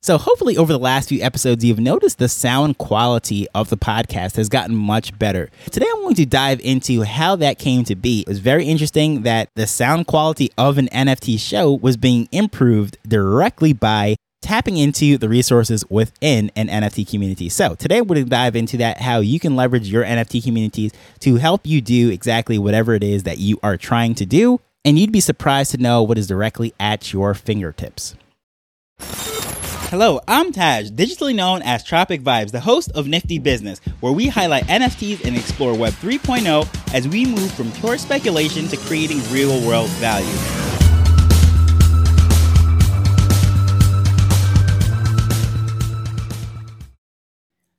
So, hopefully, over the last few episodes, you've noticed the sound quality of the podcast has gotten much better. Today, I'm going to dive into how that came to be. It was very interesting that the sound quality of an NFT show was being improved directly by tapping into the resources within an NFT community. So, today, we're going to dive into that how you can leverage your NFT communities to help you do exactly whatever it is that you are trying to do. And you'd be surprised to know what is directly at your fingertips. Hello, I'm Taj, digitally known as Tropic Vibes, the host of Nifty Business, where we highlight NFTs and explore Web 3.0 as we move from pure speculation to creating real world value.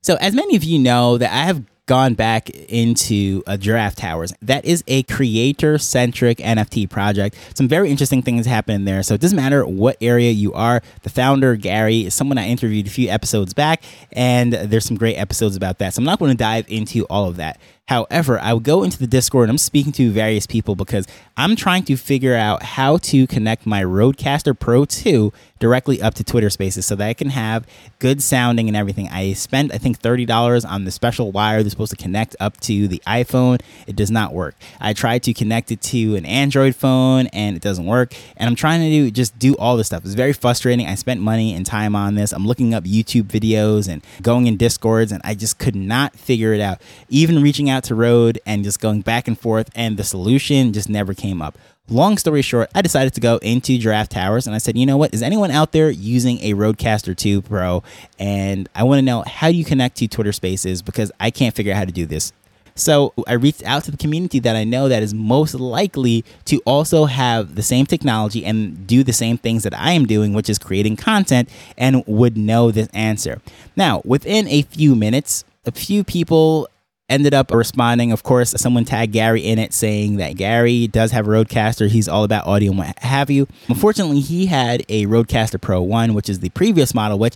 So, as many of you know, that I have gone back into a Giraffe Towers. That is a creator centric NFT project. Some very interesting things happen there. So it doesn't matter what area you are. The founder, Gary, is someone I interviewed a few episodes back, and there's some great episodes about that. So I'm not going to dive into all of that. However, I would go into the Discord and I'm speaking to various people because I'm trying to figure out how to connect my Rodecaster Pro 2 directly up to Twitter Spaces so that I can have good sounding and everything. I spent, I think, $30 on the special wire that's supposed to connect up to the iPhone. It does not work. I tried to connect it to an Android phone and it doesn't work. And I'm trying to do just do all this stuff. It's very frustrating. I spent money and time on this. I'm looking up YouTube videos and going in Discords and I just could not figure it out. Even reaching out to Rode and just going back and forth, and the solution just never came up. Long story short, I decided to go into Giraffe Towers and I said, you know what? Is anyone out there using a Rodecaster 2 Pro? And I want to know how you connect to Twitter Spaces because I can't figure out how to do this. So I reached out to the community that I know that is most likely to also have the same technology and do the same things that I am doing, which is creating content, and would know this answer. Now, within a few minutes, a few people ended up responding. Of course, someone tagged Gary in it saying that Gary does have a Rodecaster. He's all about audio and what have you. Unfortunately, he had a Rodecaster Pro 1, which is the previous model, which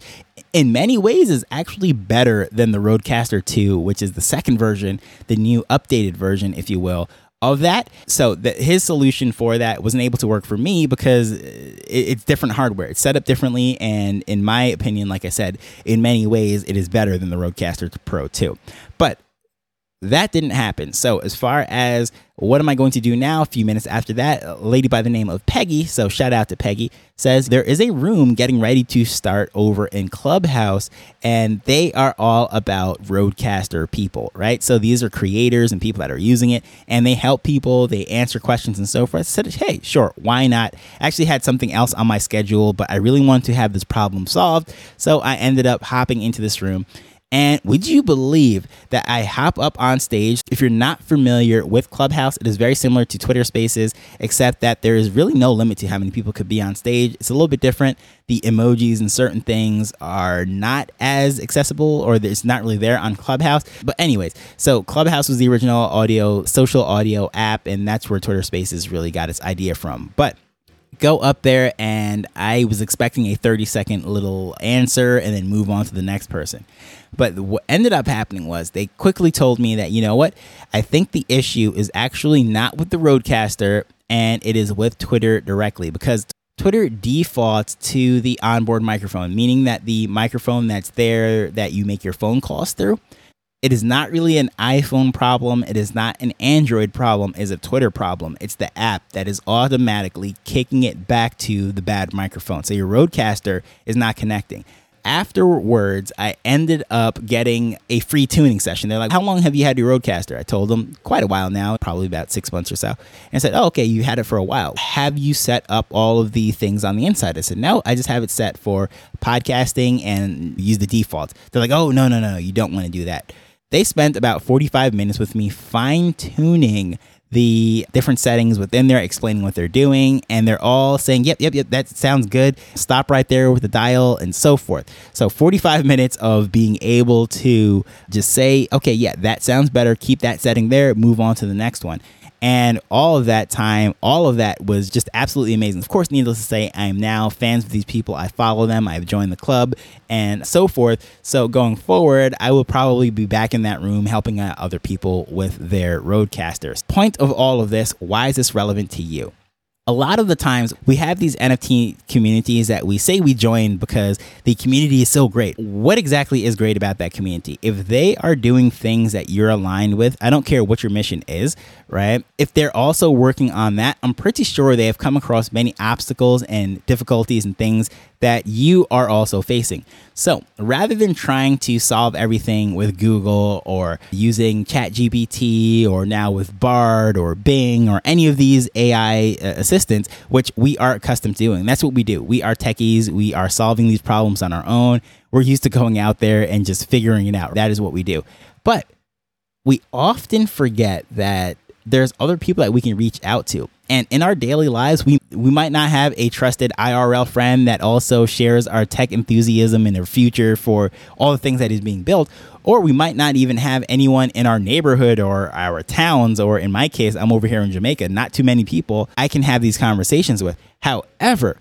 in many ways is actually better than the Rodecaster 2, which is the second version, the new updated version, if you will, of that. So his solution for that wasn't able to work for me because it's different hardware. It's set up differently, and in my opinion, like I said, in many ways, it is better than the Rodecaster Pro 2. But that didn't happen. So, as far as what am I going to do now, a few minutes after that, a lady by the name of Peggy, so shout out to Peggy, says there is a room getting ready to start over in Clubhouse, and they are all about Rodecaster people, right? So, these are creators and people that are using it, and they help people, they answer questions and so forth. I said, hey, sure, why not? I actually had something else on my schedule, but I really wanted to have this problem solved, so I ended up hopping into this room and would you believe that I hop up on stage? If you're not familiar with Clubhouse, it is very similar to Twitter Spaces, except that there is really no limit to how many people could be on stage. It's a little bit different. The emojis and certain things are not as accessible, or it's not really there on Clubhouse. But, anyways, so Clubhouse was the original audio, social audio app, and that's where Twitter Spaces really got its idea from. But go up there and I was expecting a 30 second little answer and then move on to the next person. But what ended up happening was they quickly told me that, you know what? I think the issue is actually not with the Rodecaster and it is with Twitter directly because Twitter defaults to the onboard microphone, meaning that the microphone that's there that you make your phone calls through it is not really an iPhone problem. It is not an Android problem. It's a Twitter problem. It's the app that is automatically kicking it back to the bad microphone. So your Rodecaster is not connecting. Afterwards, I ended up getting a free tuning session. They're like, How long have you had your Rodecaster? I told them, Quite a while now, probably about six months or so. And I said, Oh, okay, you had it for a while. Have you set up all of the things on the inside? I said, No, I just have it set for podcasting and use the default. They're like, Oh, no, no, no, you don't want to do that. They spent about 45 minutes with me fine tuning the different settings within there, explaining what they're doing, and they're all saying, Yep, yep, yep, that sounds good. Stop right there with the dial, and so forth. So, 45 minutes of being able to just say, Okay, yeah, that sounds better. Keep that setting there, move on to the next one. And all of that time, all of that was just absolutely amazing. Of course, needless to say, I am now fans of these people. I follow them, I've joined the club, and so forth. So going forward, I will probably be back in that room helping out other people with their Rodecasters. Point of all of this why is this relevant to you? A lot of the times we have these NFT communities that we say we join because the community is so great. What exactly is great about that community? If they are doing things that you're aligned with, I don't care what your mission is, right? If they're also working on that, I'm pretty sure they have come across many obstacles and difficulties and things that you are also facing. So rather than trying to solve everything with Google or using ChatGPT or now with Bard or Bing or any of these AI uh, assistants, which we are accustomed to doing, that's what we do. We are techies, we are solving these problems on our own. We're used to going out there and just figuring it out. That is what we do. But we often forget that there's other people that we can reach out to. And in our daily lives, we, we might not have a trusted IRL friend that also shares our tech enthusiasm and their future for all the things that is being built. Or we might not even have anyone in our neighborhood or our towns, or in my case, I'm over here in Jamaica, not too many people I can have these conversations with. However,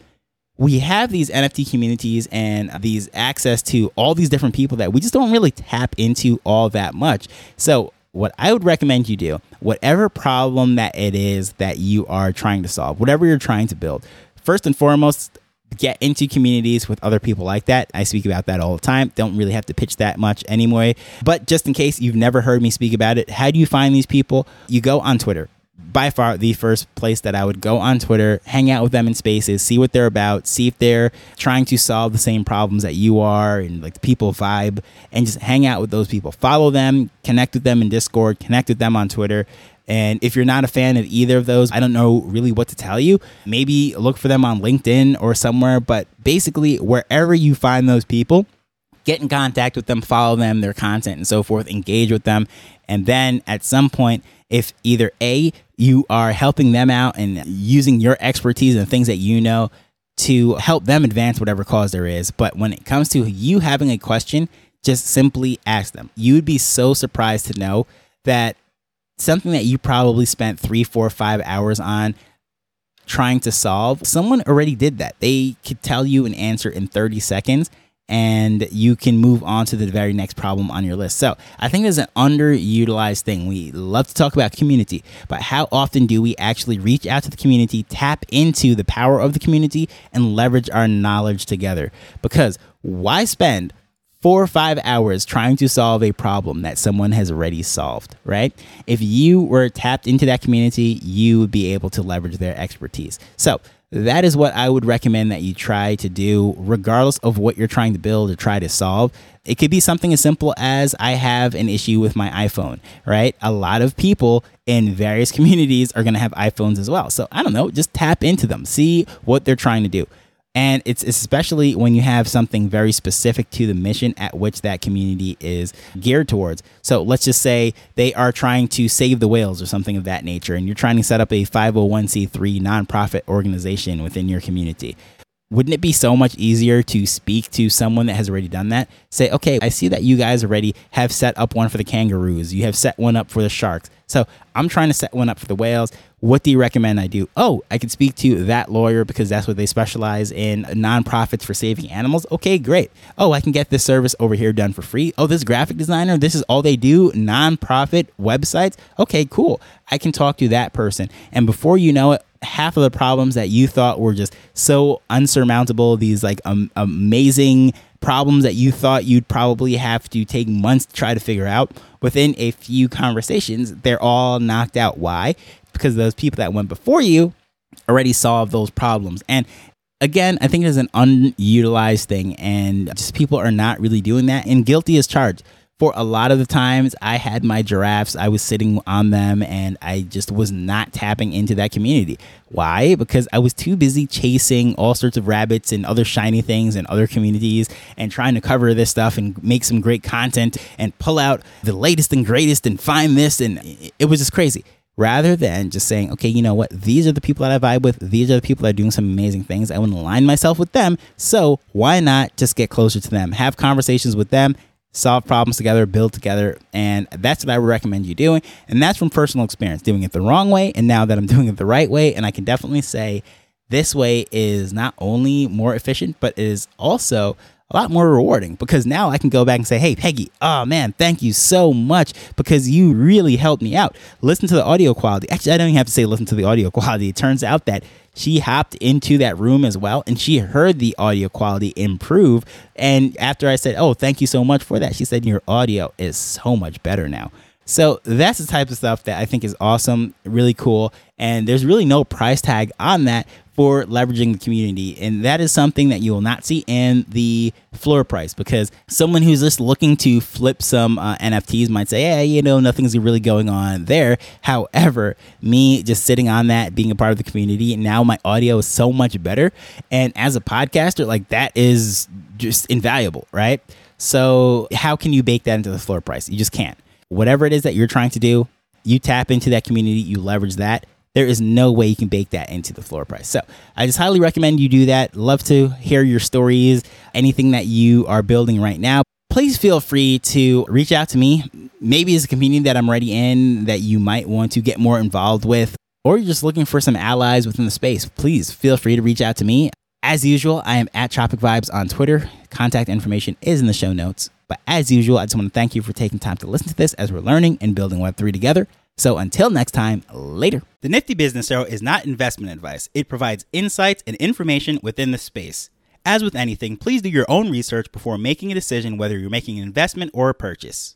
we have these NFT communities and these access to all these different people that we just don't really tap into all that much. So what I would recommend you do, whatever problem that it is that you are trying to solve, whatever you're trying to build, first and foremost, get into communities with other people like that. I speak about that all the time. Don't really have to pitch that much anyway. But just in case you've never heard me speak about it, how do you find these people? You go on Twitter by far the first place that I would go on Twitter, hang out with them in spaces, see what they're about, see if they're trying to solve the same problems that you are and like the people vibe and just hang out with those people. Follow them, connect with them in Discord, connect with them on Twitter. And if you're not a fan of either of those, I don't know really what to tell you. Maybe look for them on LinkedIn or somewhere, but basically wherever you find those people, get in contact with them, follow them, their content and so forth, engage with them. And then at some point, if either A, you are helping them out and using your expertise and things that you know to help them advance whatever cause there is. But when it comes to you having a question, just simply ask them. You would be so surprised to know that something that you probably spent three, four, five hours on trying to solve, someone already did that. They could tell you an answer in 30 seconds and you can move on to the very next problem on your list. So I think there's an underutilized thing. We love to talk about community, but how often do we actually reach out to the community, tap into the power of the community, and leverage our knowledge together? Because why spend four or five hours trying to solve a problem that someone has already solved, right? If you were tapped into that community, you would be able to leverage their expertise. So that is what I would recommend that you try to do, regardless of what you're trying to build or try to solve. It could be something as simple as I have an issue with my iPhone, right? A lot of people in various communities are going to have iPhones as well. So I don't know, just tap into them, see what they're trying to do. And it's especially when you have something very specific to the mission at which that community is geared towards. So let's just say they are trying to save the whales or something of that nature, and you're trying to set up a 501c3 nonprofit organization within your community wouldn't it be so much easier to speak to someone that has already done that? Say, okay, I see that you guys already have set up one for the kangaroos. You have set one up for the sharks. So I'm trying to set one up for the whales. What do you recommend I do? Oh, I could speak to that lawyer because that's what they specialize in nonprofits for saving animals. Okay, great. Oh, I can get this service over here done for free. Oh, this graphic designer, this is all they do nonprofit websites. Okay, cool. I can talk to that person. And before you know it, half of the problems that you thought were just so unsurmountable, these like um, amazing problems that you thought you'd probably have to take months to try to figure out, within a few conversations, they're all knocked out. Why? Because those people that went before you already solved those problems. And again, I think it is an unutilized thing, and just people are not really doing that, and guilty as charged for a lot of the times I had my giraffes, I was sitting on them and I just was not tapping into that community. Why? Because I was too busy chasing all sorts of rabbits and other shiny things and other communities and trying to cover this stuff and make some great content and pull out the latest and greatest and find this. And it was just crazy rather than just saying, okay, you know what, these are the people that I vibe with, these are the people that are doing some amazing things. I want to align myself with them. So why not just get closer to them, have conversations with them, solve problems together, build together. And that's what I would recommend you doing. And that's from personal experience, doing it the wrong way. And now that I'm doing it the right way, and I can definitely say this way is not only more efficient, but is also a lot more rewarding because now I can go back and say, Hey, Peggy, oh man, thank you so much because you really helped me out. Listen to the audio quality. Actually, I don't even have to say listen to the audio quality. It turns out that she hopped into that room as well and she heard the audio quality improve. And after I said, Oh, thank you so much for that, she said, Your audio is so much better now. So that's the type of stuff that I think is awesome, really cool. And there's really no price tag on that for leveraging the community. And that is something that you will not see in the floor price because someone who's just looking to flip some uh, NFTs might say, yeah, you know, nothing's really going on there. However, me just sitting on that, being a part of the community, now my audio is so much better. And as a podcaster, like that is just invaluable, right? So, how can you bake that into the floor price? You just can't. Whatever it is that you're trying to do, you tap into that community, you leverage that there is no way you can bake that into the floor price. So I just highly recommend you do that. Love to hear your stories, anything that you are building right now. Please feel free to reach out to me. Maybe it's a community that I'm already in that you might want to get more involved with, or you're just looking for some allies within the space. Please feel free to reach out to me. As usual, I am at Tropic Vibes on Twitter. Contact information is in the show notes. But as usual, I just want to thank you for taking time to listen to this as we're learning and building Web3 together. So until next time, later. The Nifty Business Arrow is not investment advice. It provides insights and information within the space. As with anything, please do your own research before making a decision whether you're making an investment or a purchase.